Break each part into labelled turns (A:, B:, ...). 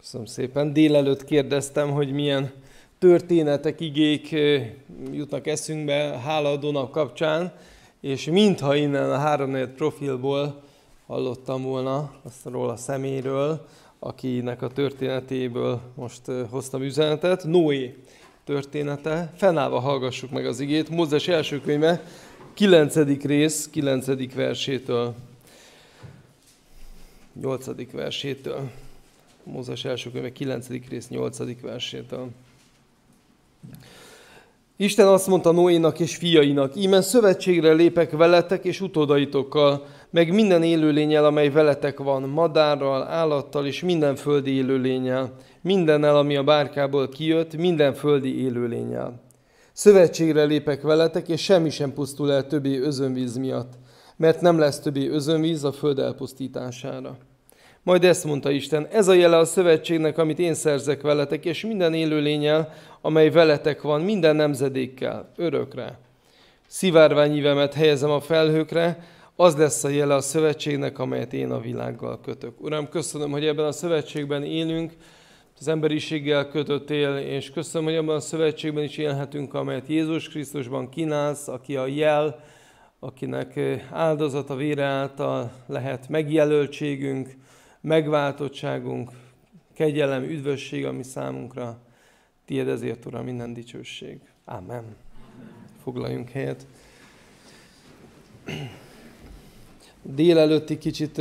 A: Köszönöm szépen. Délelőtt kérdeztem, hogy milyen történetek, igék jutnak eszünkbe hálaadónak kapcsán, és mintha innen a 3 profilból hallottam volna azt róla a szeméről, akinek a történetéből most hoztam üzenetet. Noé története. Fennállva hallgassuk meg az igét. Mózes első könyve, 9. rész, 9. versétől, 8. versétől. Mózes első könyve 9. rész 8. versétől. Isten azt mondta Noénak és fiainak, íme szövetségre lépek veletek és utódaitokkal, meg minden élőlényel, amely veletek van, madárral, állattal és minden földi élőlényel, mindennel, ami a bárkából kijött, minden földi élőlényel. Szövetségre lépek veletek, és semmi sem pusztul el többé özönvíz miatt, mert nem lesz többé özönvíz a föld elpusztítására. Majd ezt mondta Isten, ez a jele a szövetségnek, amit én szerzek veletek, és minden élőlényel, amely veletek van, minden nemzedékkel, örökre. Szivárványívemet helyezem a felhőkre, az lesz a jele a szövetségnek, amelyet én a világgal kötök. Uram, köszönöm, hogy ebben a szövetségben élünk, az emberiséggel kötött él, és köszönöm, hogy ebben a szövetségben is élhetünk, amelyet Jézus Krisztusban kínálsz, aki a jel, akinek áldozat a vére által lehet megjelöltségünk, megváltottságunk, kegyelem, üdvösség, ami számunkra. Tiéd ezért, Uram, minden dicsőség. Amen. Foglaljunk helyet. Délelőtti kicsit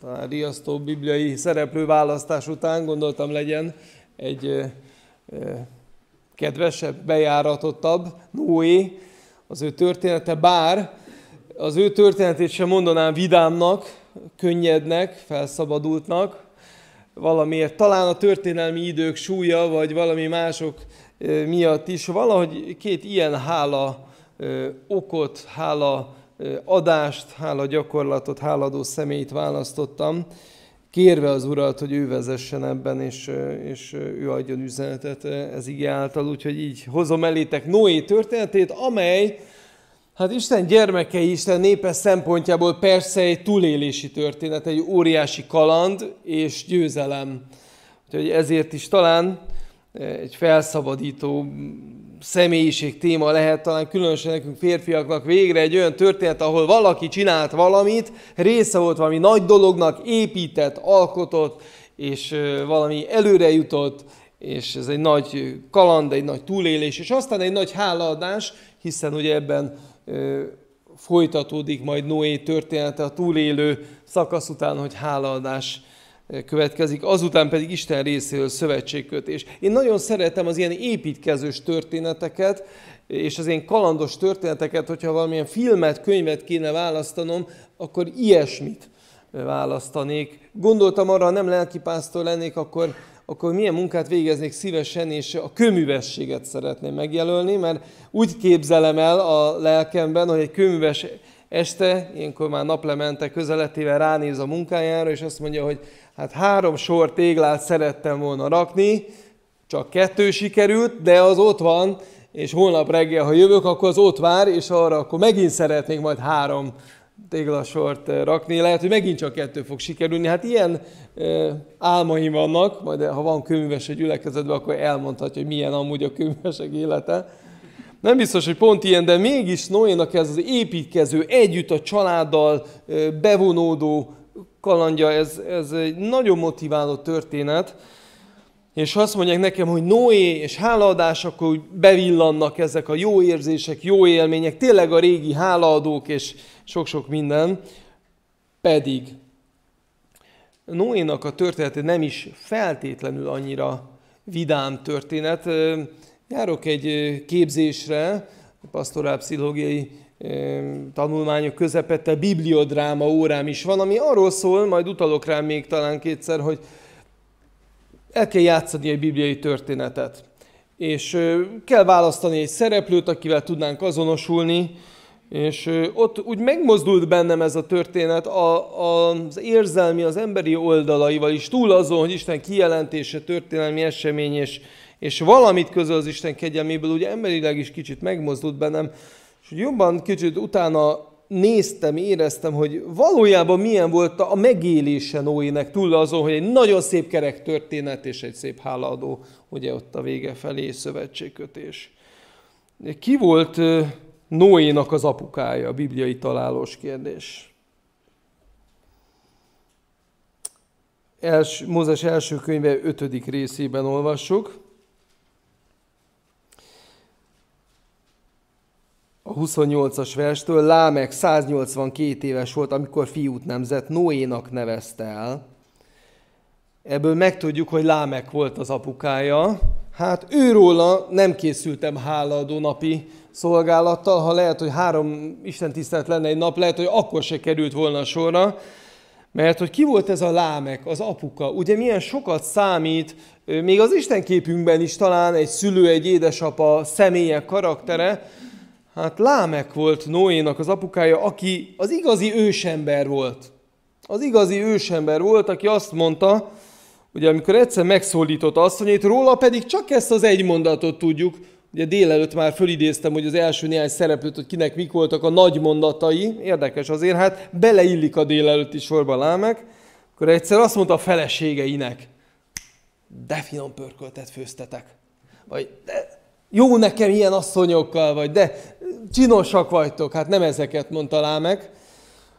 A: talán riasztó bibliai szereplő választás után gondoltam legyen egy kedvesebb, bejáratottabb, Noé, az ő története, bár az ő történetét sem mondanám vidámnak, könnyednek, felszabadultnak, valamiért, talán a történelmi idők súlya, vagy valami mások miatt is, valahogy két ilyen hála okot, hála adást, hála gyakorlatot, háladó személyt választottam, kérve az Urat, hogy ő vezessen ebben, és, és ő adjon üzenetet ez ige által. Úgyhogy így hozom elétek Noé történetét, amely Hát Isten gyermekei, Isten népe szempontjából persze egy túlélési történet, egy óriási kaland és győzelem. Úgyhogy ezért is talán egy felszabadító személyiség téma lehet, talán különösen nekünk férfiaknak végre egy olyan történet, ahol valaki csinált valamit, része volt valami nagy dolognak, épített, alkotott, és valami előre jutott, és ez egy nagy kaland, egy nagy túlélés, és aztán egy nagy hálaadás, hiszen ugye ebben folytatódik majd Noé története a túlélő szakasz után, hogy hálaadás következik, azután pedig Isten részéről szövetségkötés. Én nagyon szeretem az ilyen építkezős történeteket, és az ilyen kalandos történeteket, hogyha valamilyen filmet, könyvet kéne választanom, akkor ilyesmit választanék. Gondoltam arra, ha nem lelkipásztor lennék, akkor akkor milyen munkát végeznék szívesen, és a köművességet szeretném megjelölni, mert úgy képzelem el a lelkemben, hogy egy köműves este, ilyenkor már naplemente közeletével ránéz a munkájára, és azt mondja, hogy hát három sor téglát szerettem volna rakni, csak kettő sikerült, de az ott van, és holnap reggel, ha jövök, akkor az ott vár, és arra akkor megint szeretnék majd három téglasort eh, rakni. Lehet, hogy megint csak kettő fog sikerülni. Hát ilyen eh, álmaim vannak, majd ha van könyves egy gyülekezetben, akkor elmondhatja, hogy milyen amúgy a könyvesek élete. Nem biztos, hogy pont ilyen, de mégis Noénak ez az építkező, együtt a családdal eh, bevonódó kalandja, ez, ez egy nagyon motiváló történet. És azt mondják nekem, hogy Noé és hálaadás, akkor úgy bevillannak ezek a jó érzések, jó élmények, tényleg a régi hálaadók és sok-sok minden. Pedig Noénak a története nem is feltétlenül annyira vidám történet. Járok egy képzésre, pasztorálpszichológiai tanulmányok közepette bibliodráma órám is van, ami arról szól, majd utalok rá még talán kétszer, hogy el kell játszani egy bibliai történetet. És kell választani egy szereplőt, akivel tudnánk azonosulni, és ott úgy megmozdult bennem ez a történet a, a, az érzelmi, az emberi oldalaival is, túl azon, hogy Isten kijelentése, történelmi esemény, és, és valamit közöl az Isten kegyelméből, ugye emberileg is kicsit megmozdult bennem, és jobban kicsit utána néztem, éreztem, hogy valójában milyen volt a megélése Noének, túl azon, hogy egy nagyon szép kerek történet és egy szép hálaadó, ugye ott a vége felé szövetségkötés. Ki volt Noénak az apukája, a bibliai találós kérdés? Els, Mózes első könyve ötödik részében olvassuk. A 28-as verstől, Lámek 182 éves volt, amikor fiút nemzett, Noénak nevezte el. Ebből megtudjuk, hogy Lámek volt az apukája. Hát őróla nem készültem hálaadó napi szolgálattal, ha lehet, hogy három Isten tisztelet lenne egy nap, lehet, hogy akkor se került volna sorra, mert hogy ki volt ez a lámek, az apuka? Ugye milyen sokat számít, még az Isten képünkben is talán egy szülő, egy édesapa személye, karaktere, Hát Lámek volt Noénak az apukája, aki az igazi ősember volt. Az igazi ősember volt, aki azt mondta, ugye amikor egyszer megszólította asszonyét, róla pedig csak ezt az egy mondatot tudjuk, ugye délelőtt már fölidéztem, hogy az első néhány szereplőt, hogy kinek mik voltak a nagy mondatai, érdekes azért, hát beleillik a délelőtti sorba Lámek, akkor egyszer azt mondta a feleségeinek, de finom pörköltet főztetek. Vagy de jó nekem ilyen asszonyokkal vagy, de csinosak vagytok. Hát nem ezeket mondta Lámek,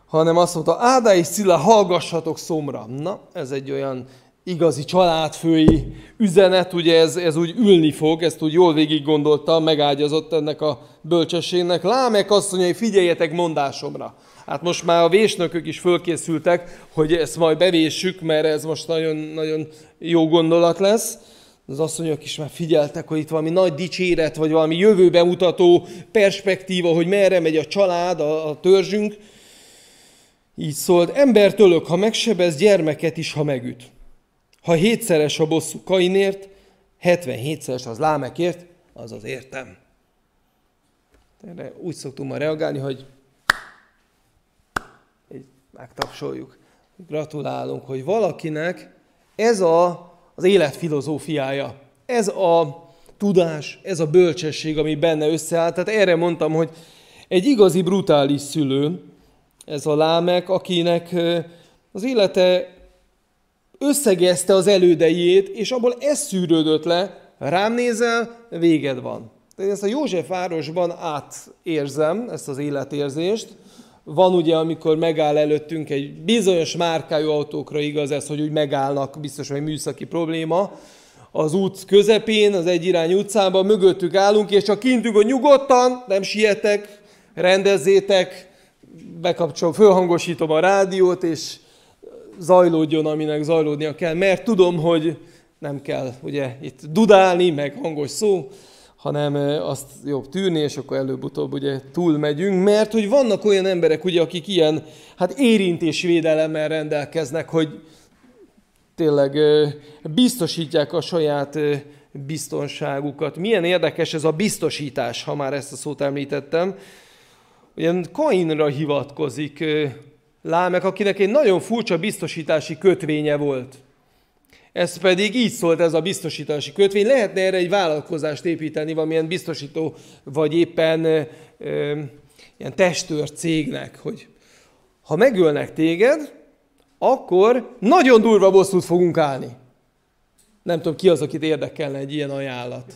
A: hanem azt mondta, Áda és Szilla, hallgassatok szomra. Na, ez egy olyan igazi családfői üzenet, ugye ez, ez úgy ülni fog, ezt úgy jól végig gondolta, megágyazott ennek a bölcsességnek. Lámek asszonyai, figyeljetek mondásomra. Hát most már a vésnökök is fölkészültek, hogy ezt majd bevéssük, mert ez most nagyon, nagyon jó gondolat lesz az asszonyok is már figyeltek, hogy itt valami nagy dicséret, vagy valami jövőbe mutató perspektíva, hogy merre megy a család, a, a törzsünk. Így szólt, embert ölök, ha megsebez, gyermeket is, ha megüt. Ha hétszeres a bosszú Kainért, 77-szeres az Lámekért, az az értem. Erre úgy szoktunk ma reagálni, hogy így megtapsoljuk. Gratulálunk, hogy valakinek ez a az élet filozófiája. Ez a tudás, ez a bölcsesség, ami benne összeáll. Tehát erre mondtam, hogy egy igazi brutális szülő, ez a lámek, akinek az élete összegezte az elődejét, és abból ez szűrődött le, rám nézel, véged van. Tehát ezt a József városban átérzem, ezt az életérzést, van ugye, amikor megáll előttünk egy bizonyos márkájú autókra igaz ez, hogy úgy megállnak, biztos, hogy műszaki probléma, az út közepén, az egyirányú utcában, mögöttük állunk, és csak kintünk, hogy nyugodtan, nem sietek, rendezzétek, bekapcsolom, fölhangosítom a rádiót, és zajlódjon, aminek zajlódnia kell, mert tudom, hogy nem kell ugye itt dudálni, meg hangos szó, hanem azt jobb tűrni, és akkor előbb-utóbb ugye túlmegyünk, mert hogy vannak olyan emberek, ugye, akik ilyen hát érintésvédelemmel rendelkeznek, hogy tényleg biztosítják a saját biztonságukat. Milyen érdekes ez a biztosítás, ha már ezt a szót említettem. Ugye Kainra hivatkozik Lámek, akinek egy nagyon furcsa biztosítási kötvénye volt. Ez pedig így szólt ez a biztosítási kötvény. Lehetne erre egy vállalkozást építeni, valamilyen biztosító, vagy éppen ö, ilyen testőr cégnek, hogy ha megölnek téged, akkor nagyon durva bosszút fogunk állni. Nem tudom, ki az, akit érdekelne egy ilyen ajánlat.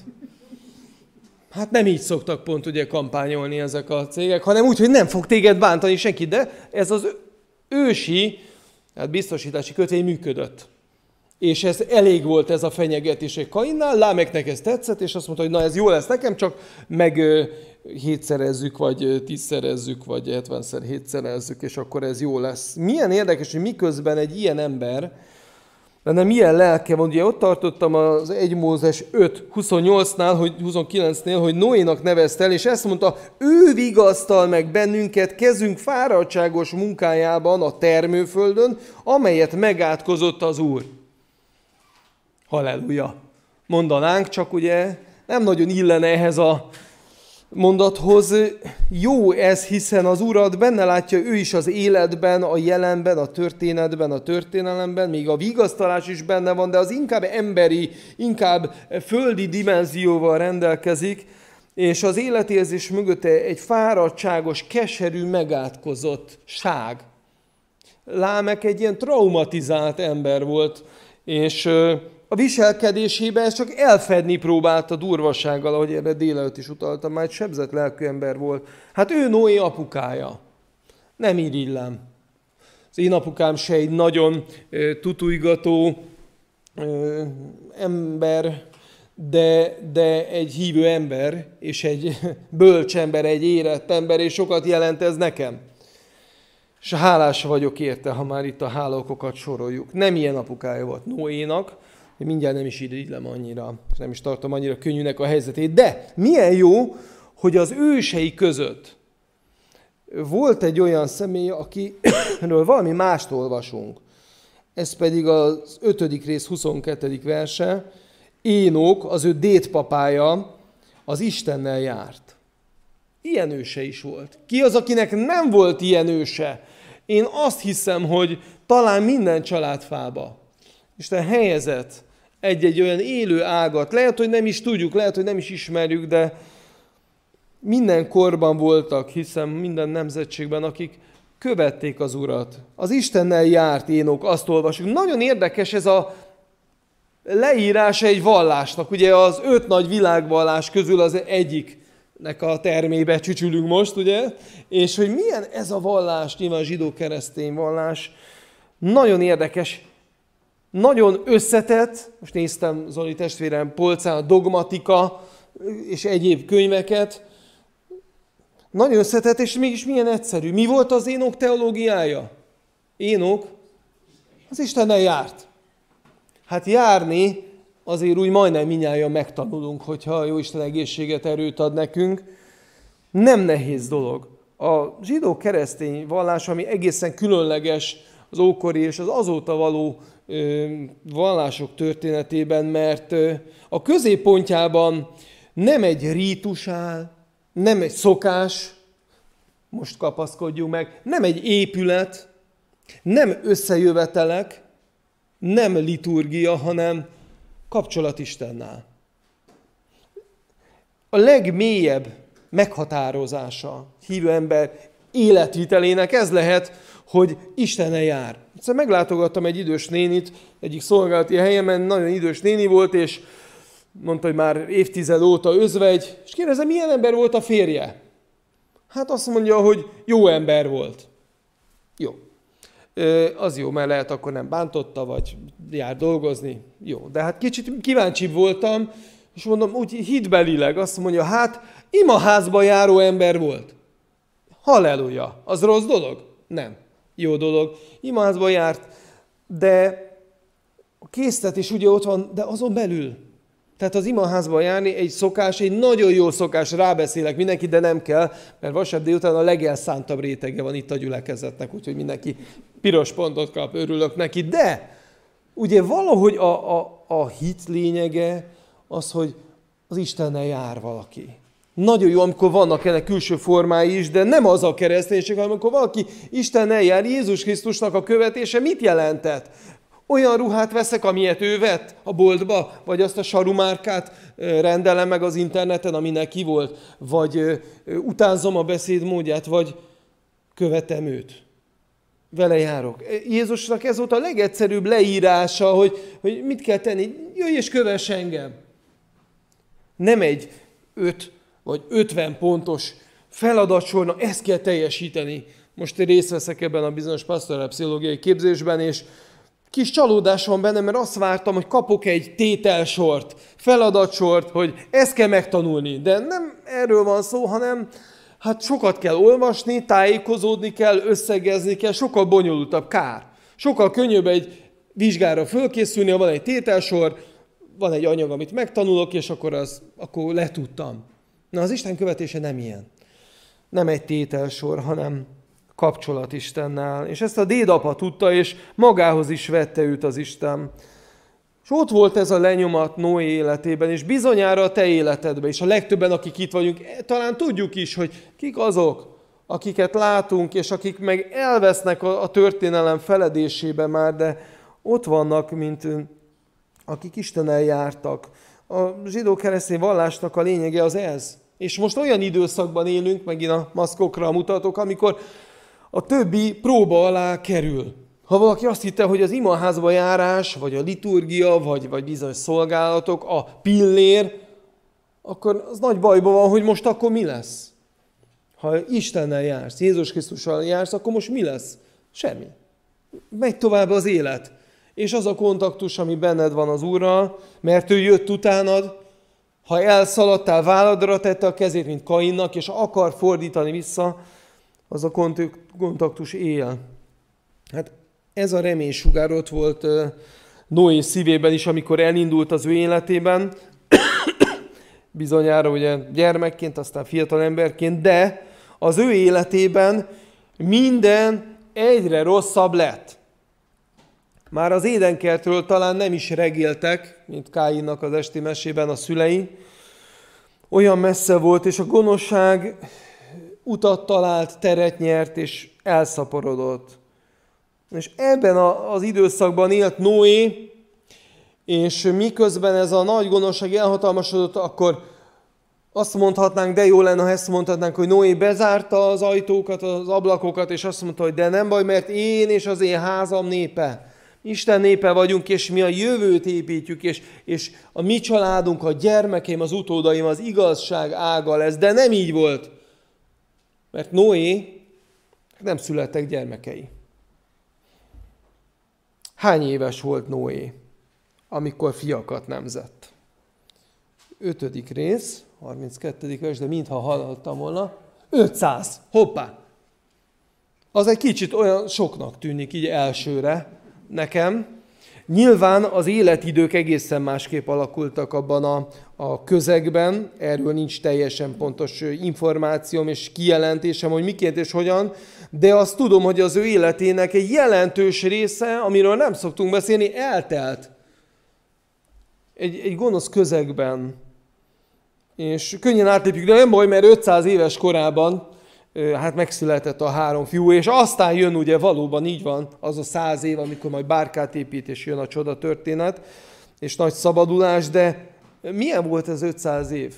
A: Hát nem így szoktak pont ugye kampányolni ezek a cégek, hanem úgy, hogy nem fog téged bántani senki, de ez az ősi hát biztosítási kötvény működött. És ez elég volt ez a fenyegetés egy Kainnál, Lámeknek ez tetszett, és azt mondta, hogy na ez jó lesz nekem, csak meg hétszerezzük, vagy tízszerezzük, vagy 70-szer hétszerezzük, és akkor ez jó lesz. Milyen érdekes, hogy miközben egy ilyen ember, de milyen lelke van, ugye ott tartottam az 1 Mózes 5.28-nál, hogy 29-nél, hogy Noénak nevezte el, és ezt mondta, ő vigasztal meg bennünket kezünk fáradtságos munkájában a termőföldön, amelyet megátkozott az Úr. Halleluja! Mondanánk, csak ugye nem nagyon illene ehhez a mondathoz. Jó ez, hiszen az Urat benne látja ő is az életben, a jelenben, a történetben, a történelemben, még a vigasztalás is benne van, de az inkább emberi, inkább földi dimenzióval rendelkezik, és az életérzés mögötte egy fáradtságos, keserű, megátkozott ság. Lámek egy ilyen traumatizált ember volt, és a viselkedésében ezt csak elfedni próbálta durvasággal, ahogy erre délelőtt is utaltam, már egy sebzett lelkű ember volt. Hát ő Noé apukája. Nem irillem. Az én apukám se egy nagyon tutujgató ember, de, de egy hívő ember, és egy bölcs ember, egy érett ember, és sokat jelent ez nekem. És hálás vagyok érte, ha már itt a hálókokat soroljuk. Nem ilyen apukája volt Noénak, hogy mindjárt nem is irigylem annyira, és nem is tartom annyira könnyűnek a helyzetét. De milyen jó, hogy az ősei között volt egy olyan személy, akiről valami mást olvasunk. Ez pedig az 5. rész 22. verse. Énok, az ő dédpapája, az Istennel járt. Ilyen őse is volt. Ki az, akinek nem volt ilyen őse? Én azt hiszem, hogy talán minden családfába. Isten helyezett egy-egy olyan élő ágat. Lehet, hogy nem is tudjuk, lehet, hogy nem is ismerjük, de minden korban voltak, hiszem minden nemzetségben, akik követték az Urat. Az Istennel járt énok, azt olvasjuk. Nagyon érdekes ez a leírása egy vallásnak. Ugye az öt nagy világvallás közül az egyiknek a termébe csücsülünk most, ugye? És hogy milyen ez a vallás, nyilván zsidó-keresztény vallás, nagyon érdekes, nagyon összetett, most néztem Zoli testvérem polcán a dogmatika és egyéb könyveket, nagyon összetett, és mégis milyen egyszerű. Mi volt az Énok teológiája? Énok az Istennel járt. Hát járni azért úgy majdnem minnyáján megtanulunk, hogyha a Jóisten egészséget, erőt ad nekünk. Nem nehéz dolog. A zsidó keresztény vallás, ami egészen különleges az ókori és az azóta való vallások történetében, mert a középpontjában nem egy rítus áll, nem egy szokás, most kapaszkodjunk meg, nem egy épület, nem összejövetelek, nem liturgia, hanem kapcsolat Istennel. A legmélyebb meghatározása hívő ember életvitelének ez lehet, hogy Istene jár. Egyszer meglátogattam egy idős nénit, egyik szolgálati helyemen, nagyon idős néni volt, és mondta, hogy már évtized óta özvegy, és kérdezem, milyen ember volt a férje? Hát azt mondja, hogy jó ember volt. Jó. Az jó, mert lehet akkor nem bántotta, vagy jár dolgozni. Jó, de hát kicsit kíváncsi voltam, és mondom, úgy hitbelileg azt mondja, hát imaházba járó ember volt. Halleluja. Az rossz dolog? Nem. Jó dolog. Imaházba járt, de a késztetés ugye ott van, de azon belül tehát az imaházba járni egy szokás, egy nagyon jó szokás, rábeszélek mindenki, de nem kell, mert vasárnap délután a legelszántabb rétege van itt a gyülekezetnek, úgyhogy mindenki piros pontot kap, örülök neki. De ugye valahogy a, a, a hit lényege az, hogy az Istennel jár valaki. Nagyon jó, amikor vannak ennek külső formái is, de nem az a kereszténység, hanem amikor valaki Istennel jár, Jézus Krisztusnak a követése mit jelentett? Olyan ruhát veszek, amilyet ő vett a boltba, vagy azt a sarumárkát rendelem meg az interneten, ami neki volt, vagy utánzom a beszédmódját, vagy követem őt. Vele járok. Jézusnak ez volt a legegyszerűbb leírása, hogy, hogy mit kell tenni. Jöjj és kövess engem. Nem egy öt vagy ötven pontos feladatsorna, ezt kell teljesíteni. Most részt veszek ebben a bizonyos pastoral pszichológiai képzésben, és kis csalódás van bennem, mert azt vártam, hogy kapok egy tételsort, feladatsort, hogy ezt kell megtanulni. De nem erről van szó, hanem hát sokat kell olvasni, tájékozódni kell, összegezni kell, sokkal bonyolultabb, kár. Sokkal könnyebb egy vizsgára fölkészülni, ha van egy tételsor, van egy anyag, amit megtanulok, és akkor, az, akkor letudtam. Na, az Isten követése nem ilyen. Nem egy tételsor, hanem kapcsolat Istennel. És ezt a dédapa tudta, és magához is vette őt az Isten. És ott volt ez a lenyomat Noé életében, és bizonyára a te életedben is. A legtöbben, akik itt vagyunk, e, talán tudjuk is, hogy kik azok, akiket látunk, és akik meg elvesznek a történelem feledésébe már, de ott vannak, mint akik Istennel jártak. A zsidó keresztény vallásnak a lényege az ez, És most olyan időszakban élünk, megint a maszkokra mutatok, amikor a többi próba alá kerül. Ha valaki azt hitte, hogy az imaházba járás, vagy a liturgia, vagy, vagy bizonyos szolgálatok, a pillér, akkor az nagy bajban van, hogy most akkor mi lesz? Ha Istennel jársz, Jézus Krisztussal jársz, akkor most mi lesz? Semmi. Megy tovább az élet. És az a kontaktus, ami benned van az Úrral, mert ő jött utánad, ha elszaladtál, váladra tette a kezét, mint Kainnak, és akar fordítani vissza, az a kontaktus él. Hát ez a reménysugár ott volt Noé szívében is, amikor elindult az ő életében, bizonyára ugye gyermekként, aztán fiatal emberként, de az ő életében minden egyre rosszabb lett. Már az édenkertről talán nem is regéltek, mint Káinnak az esti mesében a szülei. Olyan messze volt, és a gonoszság utat talált, teret nyert, és elszaporodott. És ebben az időszakban élt Noé, és miközben ez a nagy gonoszság elhatalmasodott, akkor azt mondhatnánk, de jó lenne, ha ezt mondhatnánk, hogy Noé bezárta az ajtókat, az ablakokat, és azt mondta, hogy de nem baj, mert én és az én házam népe. Isten népe vagyunk, és mi a jövőt építjük, és, és a mi családunk, a gyermekeim, az utódaim, az igazság ága lesz. De nem így volt. Mert Noé nem születtek gyermekei. Hány éves volt Noé, amikor fiakat nemzett? Ötödik rész, 32. vers, de mintha hallottam volna. 500, hoppá! Az egy kicsit olyan soknak tűnik így elsőre nekem. Nyilván az életidők egészen másképp alakultak abban a, a közegben, erről nincs teljesen pontos információm és kijelentésem, hogy miként és hogyan, de azt tudom, hogy az ő életének egy jelentős része, amiről nem szoktunk beszélni, eltelt. Egy, egy gonosz közegben. És könnyen átlépjük, de nem baj, mert 500 éves korában hát megszületett a három fiú, és aztán jön ugye valóban így van az a száz év, amikor majd bárkát épít, és jön a csoda történet, és nagy szabadulás, de milyen volt ez 500 év?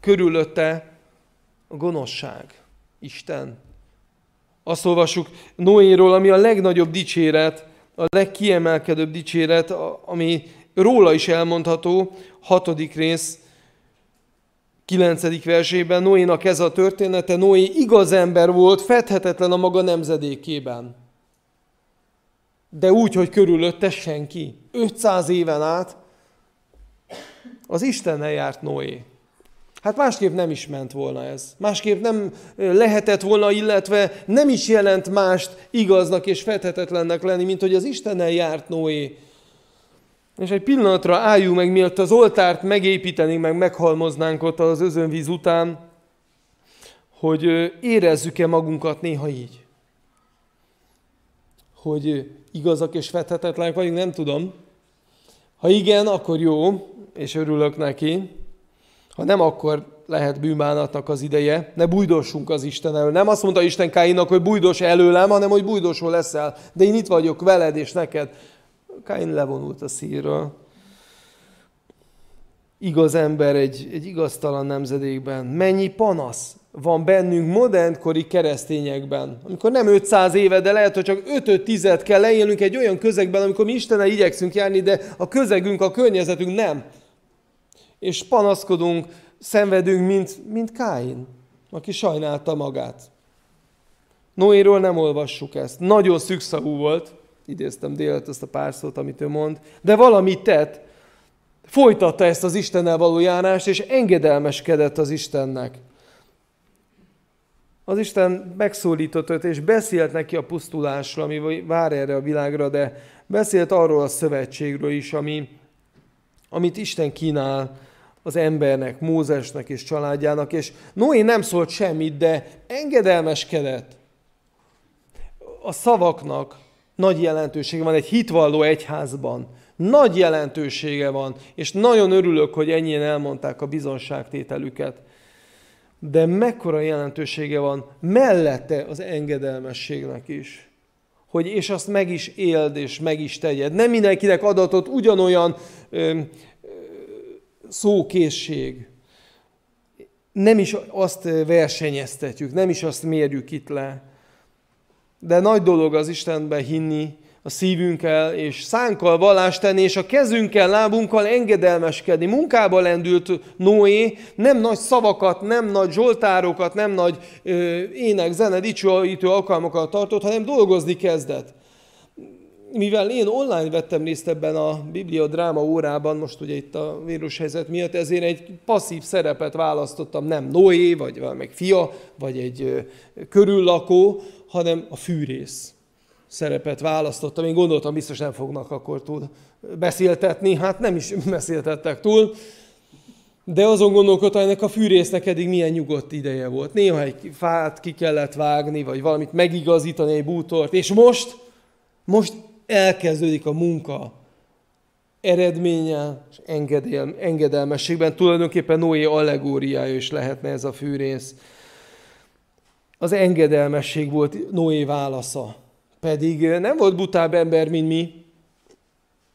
A: Körülötte a gonoszság, Isten. Azt olvassuk Noéról, ami a legnagyobb dicséret, a legkiemelkedőbb dicséret, ami róla is elmondható, hatodik rész, 9. versében Noénak ez a története, Noé igaz ember volt, fedhetetlen a maga nemzedékében. De úgy, hogy körülötte senki. 500 éven át az Istennel járt Noé. Hát másképp nem is ment volna ez. Másképp nem lehetett volna, illetve nem is jelent mást igaznak és fedhetetlennek lenni, mint hogy az Istennel járt Noé. És egy pillanatra álljunk meg, mielőtt az oltárt megépítenénk, meg meghalmoznánk ott az özönvíz után, hogy érezzük-e magunkat néha így. Hogy igazak és vethetetlenek vagyunk, nem tudom. Ha igen, akkor jó, és örülök neki. Ha nem, akkor lehet bűnbánatnak az ideje. Ne bújdossunk az Isten elől. Nem azt mondta Isten Káinnak, hogy bújdos előlem, hanem hogy bújdosó leszel. De én itt vagyok veled és neked. Kain levonult a szírről. Igaz ember egy, egy igaztalan nemzedékben. Mennyi panasz van bennünk modernkori keresztényekben. Amikor nem 500 éve, de lehet, hogy csak 5 10 kell leélnünk egy olyan közegben, amikor mi Istennel igyekszünk járni, de a közegünk, a környezetünk nem. És panaszkodunk, szenvedünk, mint, mint Káin, aki sajnálta magát. Noéról nem olvassuk ezt. Nagyon szükszavú volt, idéztem délet azt a pár szót, amit ő mond, de valamit tett, folytatta ezt az Istennel való járást, és engedelmeskedett az Istennek. Az Isten megszólított őt, és beszélt neki a pusztulásról, ami vár erre a világra, de beszélt arról a szövetségről is, ami, amit Isten kínál az embernek, Mózesnek és családjának, és Noé nem szólt semmit, de engedelmeskedett a szavaknak, nagy jelentősége van egy hitvalló egyházban. Nagy jelentősége van, és nagyon örülök, hogy ennyien elmondták a bizonságtételüket. De mekkora jelentősége van mellette az engedelmességnek is. Hogy és azt meg is éld, és meg is tegyed. Nem mindenkinek adatot ugyanolyan ö, ö, szókészség. nem is azt versenyeztetjük, nem is azt mérjük itt le. De nagy dolog az Istenbe hinni, a szívünkkel, és szánkkal vallást tenni, és a kezünkkel, lábunkkal engedelmeskedni. Munkába lendült Noé, nem nagy szavakat, nem nagy zsoltárokat, nem nagy ö, ének, zene, dicsőítő alkalmakat tartott, hanem dolgozni kezdett. Mivel én online vettem részt ebben a Biblia dráma órában, most ugye itt a vírushelyzet miatt, ezért egy passzív szerepet választottam, nem Noé, vagy meg fia, vagy egy körüllakó, hanem a fűrész szerepet választottam. Én gondoltam, biztos nem fognak akkor túl beszéltetni, hát nem is beszéltettek túl, de azon gondolkodtam, ennek a fűrésznek eddig milyen nyugodt ideje volt. Néha egy fát ki kellett vágni, vagy valamit megigazítani, egy bútort, és most, most elkezdődik a munka eredménye és engedelmességben. Tulajdonképpen Noé allegóriája is lehetne ez a fűrész. Az engedelmesség volt Noé válasza pedig nem volt butább ember, mint mi.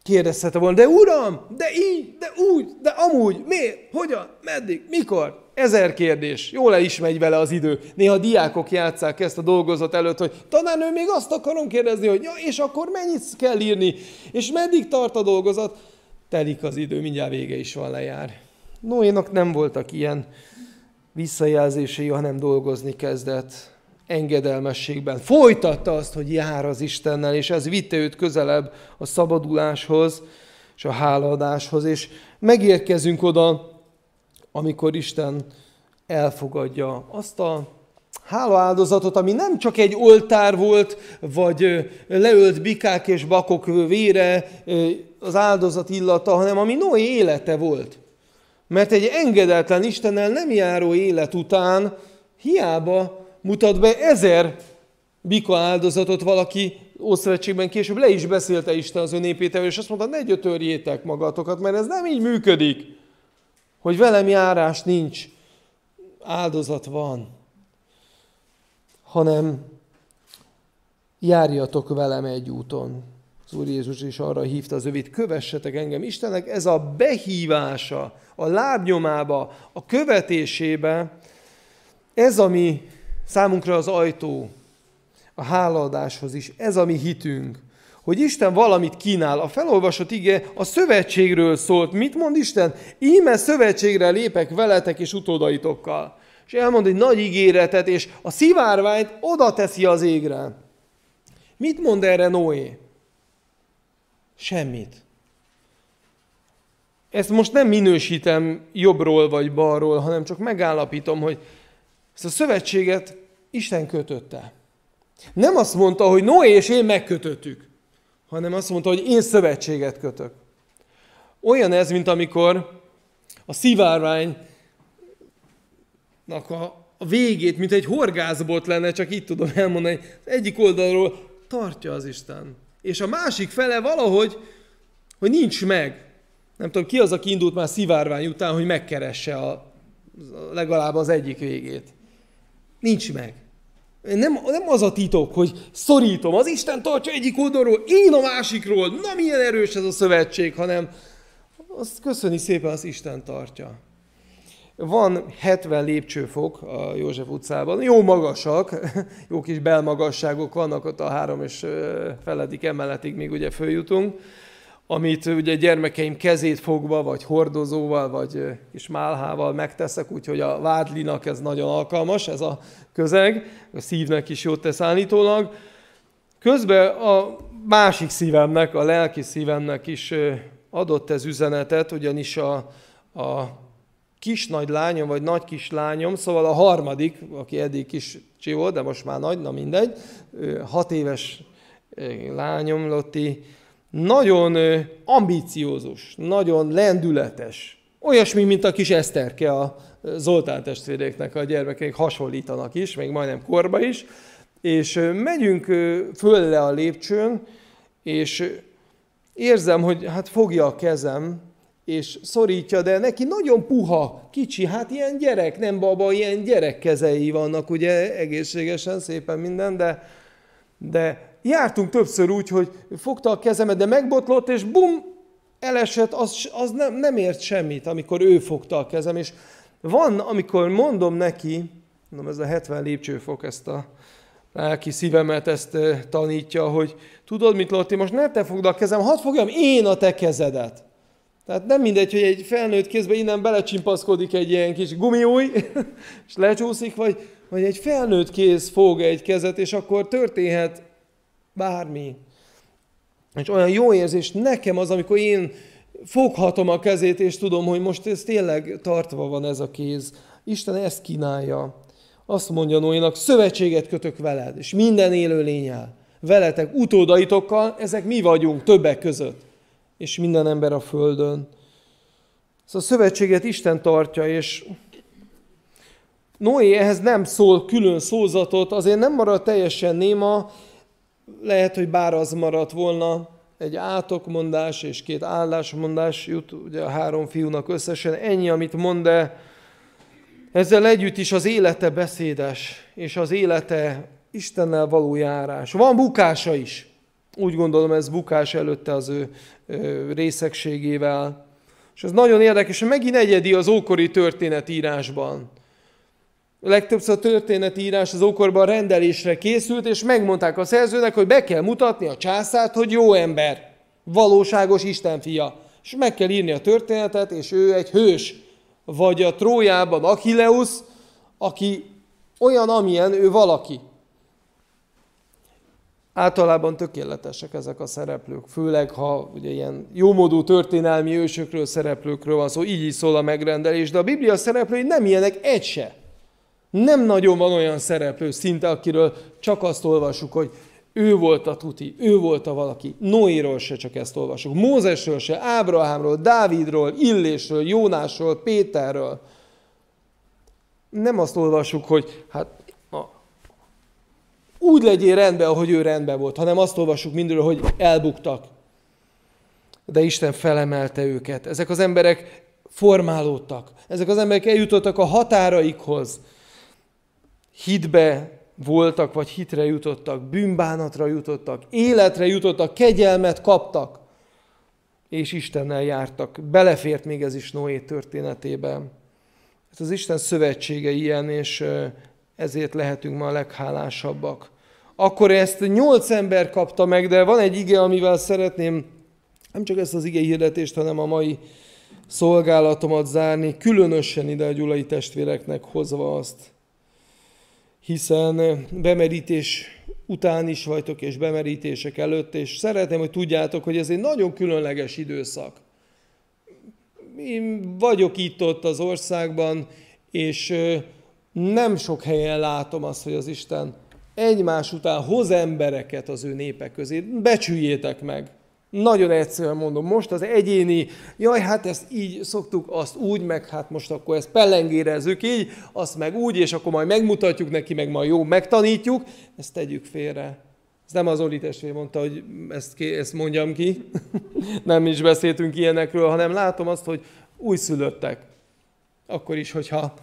A: Kérdezhette volna, de uram, de így, de úgy, de amúgy, miért, hogyan, meddig, mikor? Ezer kérdés. Jól el is megy vele az idő. Néha a diákok játszák ezt a dolgozat előtt, hogy tanárnő, még azt akarom kérdezni, hogy ja, és akkor mennyit kell írni, és meddig tart a dolgozat? Telik az idő, mindjárt vége is van, lejár. Noénak nem voltak ilyen visszajelzései, hanem dolgozni kezdett engedelmességben. Folytatta azt, hogy jár az Istennel, és ez vitte őt közelebb a szabaduláshoz és a hálaadáshoz, és megérkezünk oda, amikor Isten elfogadja azt a hálaáldozatot, ami nem csak egy oltár volt, vagy leölt bikák és bakok vére, az áldozat illata, hanem ami Noé élete volt. Mert egy engedetlen Istennel nem járó élet után hiába mutat be ezer bika áldozatot valaki Ószövetségben később le is beszélte Isten az ő népétel, és azt mondta, ne gyötörjétek magatokat, mert ez nem így működik, hogy velem járás nincs, áldozat van, hanem járjatok velem egy úton. Az Úr Jézus is arra hívta az övét, kövessetek engem. Istennek ez a behívása, a lábnyomába, a követésébe, ez, ami Számunkra az ajtó a hálaadáshoz is, ez a mi hitünk, hogy Isten valamit kínál. A felolvasott ige a szövetségről szólt. Mit mond Isten? Íme szövetségre lépek veletek és utódaitokkal. És elmond egy nagy ígéretet, és a szivárványt oda teszi az égre. Mit mond erre Noé? Semmit. Ezt most nem minősítem jobbról vagy balról, hanem csak megállapítom, hogy ezt a szövetséget Isten kötötte. Nem azt mondta, hogy Noé és én megkötöttük, hanem azt mondta, hogy én szövetséget kötök. Olyan ez, mint amikor a szivárványnak a, a végét, mint egy horgászbot lenne, csak itt tudom elmondani, az egyik oldalról tartja az Isten. És a másik fele valahogy, hogy nincs meg. Nem tudom, ki az, aki indult már szivárvány után, hogy megkeresse a, legalább az egyik végét. Nincs meg. Nem, nem az a titok, hogy szorítom, az Isten tartja egyik oldalról, én a másikról, na milyen erős ez a szövetség, hanem azt köszöni szépen, az Isten tartja. Van 70 lépcsőfok a József utcában, jó magasak, jó kis belmagasságok vannak ott a három és feledik emeletig, még ugye följutunk amit ugye gyermekeim kezét fogva, vagy hordozóval, vagy kis málhával megteszek, úgyhogy a vádlinak ez nagyon alkalmas, ez a közeg, a szívnek is jót tesz állítólag. Közben a másik szívemnek, a lelki szívemnek is adott ez üzenetet, ugyanis a, a kis nagy lányom, vagy nagy kis lányom, szóval a harmadik, aki eddig kis volt, de most már nagy, na mindegy, hat éves lányom, Lotti, nagyon ambiciózus, nagyon lendületes. Olyasmi, mint a kis Eszterke a Zoltán testvéreknek a gyermekeik hasonlítanak is, még majdnem korba is, és megyünk föl le a lépcsőn, és érzem, hogy hát fogja a kezem, és szorítja, de neki nagyon puha, kicsi, hát ilyen gyerek, nem baba, ilyen gyerek kezei vannak, ugye egészségesen, szépen minden, de, de jártunk többször úgy, hogy fogta a kezemet, de megbotlott, és bum, elesett, az, az nem, nem ért semmit, amikor ő fogta a kezem, és Van, amikor mondom neki, mondom, ez a 70 lépcsőfok, ezt a lelki szívemet ezt tanítja, hogy tudod mit, Lotti, most ne te fogd a kezem, hadd fogjam én a te kezedet. Tehát nem mindegy, hogy egy felnőtt kézbe innen belecsimpaszkodik egy ilyen kis gumiúj, és lecsúszik, vagy, vagy egy felnőtt kéz fog egy kezet, és akkor történhet bármi. És olyan jó érzés nekem az, amikor én foghatom a kezét, és tudom, hogy most ez tényleg tartva van ez a kéz. Isten ezt kínálja. Azt mondja Noénak, szövetséget kötök veled, és minden élő lényel, veletek, utódaitokkal, ezek mi vagyunk többek között, és minden ember a földön. Ezt a szövetséget Isten tartja, és Noé ehhez nem szól külön szózatot, azért nem marad teljesen néma, lehet, hogy bár az maradt volna, egy átokmondás és két állásmondás jut ugye a három fiúnak összesen, ennyi, amit mond, de ezzel együtt is az élete beszédes, és az élete Istennel való járás. Van bukása is. Úgy gondolom, ez bukás előtte az ő, részegségével. És ez nagyon érdekes, hogy megint egyedi az ókori történetírásban. Legtöbbször a történetírás az ókorban rendelésre készült, és megmondták a szerzőnek, hogy be kell mutatni a császárt, hogy jó ember, valóságos Isten fia. És meg kell írni a történetet, és ő egy hős. Vagy a Trójában Achilleus, aki olyan, amilyen ő valaki. Általában tökéletesek ezek a szereplők, főleg ha ugye ilyen jómódú történelmi ősökről, szereplőkről van szó, így is szól a megrendelés, de a Biblia szereplői nem ilyenek egy se. Nem nagyon van olyan szereplő szinte, akiről csak azt olvasjuk, hogy ő volt a tuti, ő volt a valaki. Noéról se csak ezt olvasjuk. Mózesről se, Ábrahámról, Dávidról, Illésről, Jónásról, Péterről. Nem azt olvasjuk, hogy hát úgy legyél rendben, ahogy ő rendben volt, hanem azt olvasjuk mindről, hogy elbuktak. De Isten felemelte őket. Ezek az emberek formálódtak. Ezek az emberek eljutottak a határaikhoz hitbe voltak, vagy hitre jutottak, bűnbánatra jutottak, életre jutottak, kegyelmet kaptak, és Istennel jártak. Belefért még ez is Noé történetében. Ez az Isten szövetsége ilyen, és ezért lehetünk ma a leghálásabbak. Akkor ezt nyolc ember kapta meg, de van egy ige, amivel szeretném nem csak ezt az ige hirdetést, hanem a mai szolgálatomat zárni, különösen ide a gyulai testvéreknek hozva azt, hiszen bemerítés után is vagytok, és bemerítések előtt, és szeretném, hogy tudjátok, hogy ez egy nagyon különleges időszak. Én vagyok itt-ott az országban, és nem sok helyen látom azt, hogy az Isten egymás után hoz embereket az ő népe közé. Becsüljétek meg. Nagyon egyszerűen mondom, most az egyéni, jaj, hát ezt így szoktuk, azt úgy, meg hát most akkor ezt pellengérezzük így, azt meg úgy, és akkor majd megmutatjuk neki, meg majd jó, megtanítjuk, ezt tegyük félre. Ez nem az Oli testvér mondta, hogy ezt, ezt mondjam ki, nem is beszéltünk ilyenekről, hanem látom azt, hogy újszülöttek. Akkor is, hogyha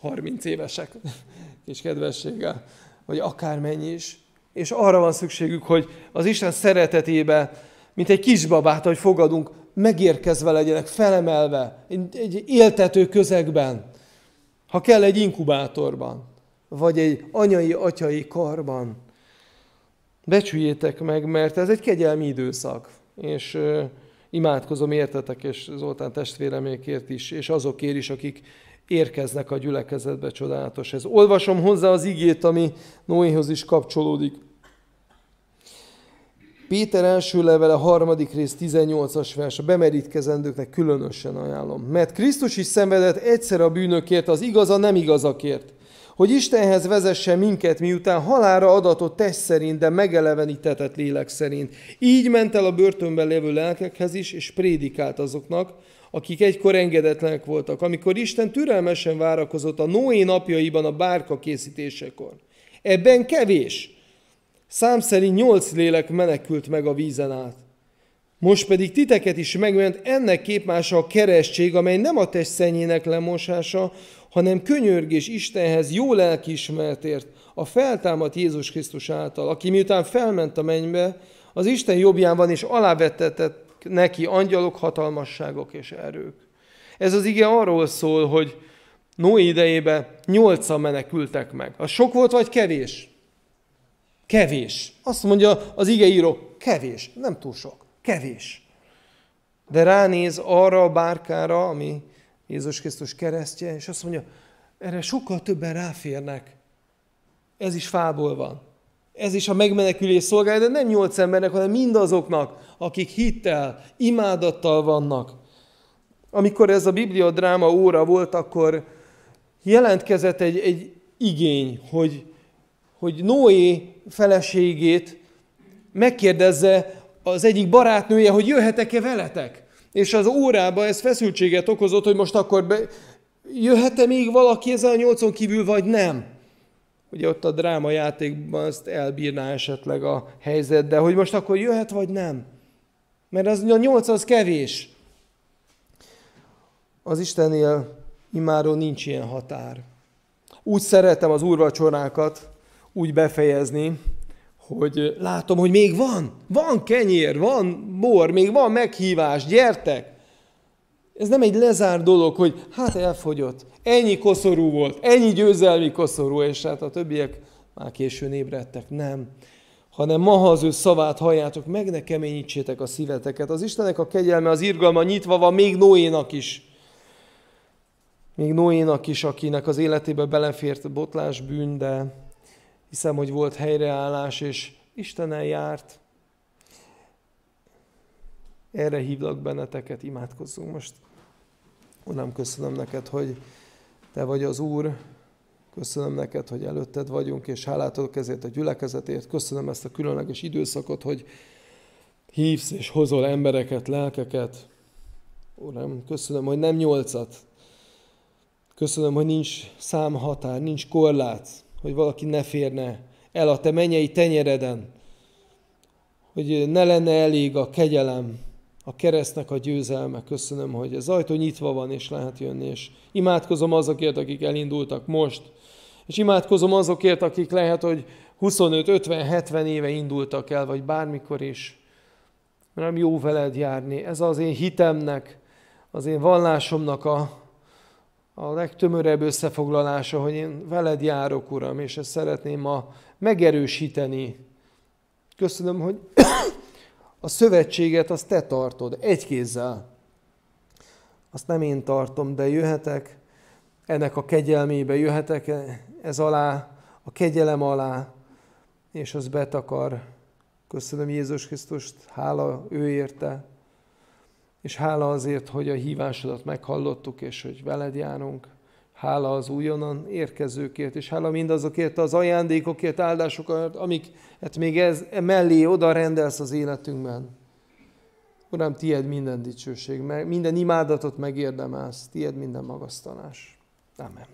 A: 30 évesek, és kedvességgel, vagy akármennyi is. És arra van szükségük, hogy az Isten szeretetébe mint egy kisbabát, hogy fogadunk, megérkezve legyenek, felemelve, egy, egy éltető közegben, ha kell egy inkubátorban, vagy egy anyai, atyai karban. Becsüljétek meg, mert ez egy kegyelmi időszak, és imádkozom értetek, és Zoltán testvéremékért is, és azokért is, akik érkeznek a gyülekezetbe, csodálatos ez. Olvasom hozzá az igét, ami Noéhoz is kapcsolódik. Péter első levele, harmadik rész, 18-as vers, a bemerítkezendőknek különösen ajánlom. Mert Krisztus is szenvedett egyszer a bűnökért, az igaza nem igazakért, hogy Istenhez vezesse minket, miután halára adatott test szerint, de megelevenítetett lélek szerint. Így ment el a börtönben lévő lelkekhez is, és prédikált azoknak, akik egykor engedetlenek voltak, amikor Isten türelmesen várakozott a Noé napjaiban a bárka készítésekor. Ebben kevés, Szám szerint nyolc lélek menekült meg a vízen át. Most pedig titeket is megment ennek képmása a keresztség, amely nem a test szennyének lemosása, hanem könyörgés Istenhez jó lelkiismeretért, a feltámadt Jézus Krisztus által, aki miután felment a mennybe, az Isten jobbján van, és alávettetett neki angyalok, hatalmasságok és erők. Ez az ige arról szól, hogy Noé idejében nyolcan menekültek meg. Az sok volt, vagy kevés? Kevés. Azt mondja az igeíró, kevés. Nem túl sok. Kevés. De ránéz arra a bárkára, ami Jézus Krisztus keresztje, és azt mondja, erre sokkal többen ráférnek. Ez is fából van. Ez is a megmenekülés szolgálja, de nem nyolc embernek, hanem mindazoknak, akik hittel, imádattal vannak. Amikor ez a Biblia dráma óra volt, akkor jelentkezett egy, egy igény, hogy, hogy Noé feleségét megkérdezze az egyik barátnője, hogy jöhetek-e veletek. És az órába ez feszültséget okozott, hogy most akkor be, jöhet-e még valaki ezen a nyolcon kívül, vagy nem. Ugye ott a dráma játékban azt elbírná esetleg a helyzet, de hogy most akkor jöhet, vagy nem. Mert az a nyolc az kevés. Az Istennél imáról nincs ilyen határ. Úgy szeretem az úrvacsorákat úgy befejezni, hogy látom, hogy még van, van kenyér, van bor, még van meghívás, gyertek! Ez nem egy lezár dolog, hogy hát elfogyott, ennyi koszorú volt, ennyi győzelmi koszorú, és hát a többiek már későn ébredtek. Nem. Hanem ma, az ő szavát halljátok, meg ne keményítsétek a szíveteket. Az Istenek a kegyelme, az irgalma nyitva van még Noénak is. Még Noénak is, akinek az életébe belefért botlás bűn, de hiszem, hogy volt helyreállás, és Istenen járt. Erre hívlak benneteket, imádkozzunk most. Uram, köszönöm neked, hogy Te vagy az Úr, köszönöm neked, hogy előtted vagyunk, és hálátod ezért a gyülekezetért. Köszönöm ezt a különleges időszakot, hogy hívsz és hozol embereket, lelkeket. Uram, köszönöm, hogy nem nyolcat. Köszönöm, hogy nincs számhatár, nincs korlát, hogy valaki ne férne el a te mennyei tenyereden, hogy ne lenne elég a kegyelem, a keresztnek a győzelme. Köszönöm, hogy az ajtó nyitva van, és lehet jönni, és imádkozom azokért, akik elindultak most, és imádkozom azokért, akik lehet, hogy 25, 50, 70 éve indultak el, vagy bármikor is. Nem jó veled járni. Ez az én hitemnek, az én vallásomnak a, a legtömörebb összefoglalása, hogy én veled járok, Uram, és ezt szeretném ma megerősíteni. Köszönöm, hogy a szövetséget azt te tartod, egy kézzel. Azt nem én tartom, de jöhetek ennek a kegyelmébe, jöhetek ez alá, a kegyelem alá, és az betakar. Köszönöm Jézus Krisztust, hála ő érte, és hála azért, hogy a hívásodat meghallottuk, és hogy veled járunk. Hála az újonnan érkezőkért, és hála mindazokért az ajándékokért, áldásokért, amiket még ez mellé oda rendelsz az életünkben. Uram, tied minden dicsőség, minden imádatot megérdemelsz, tied minden magasztalás. Amen.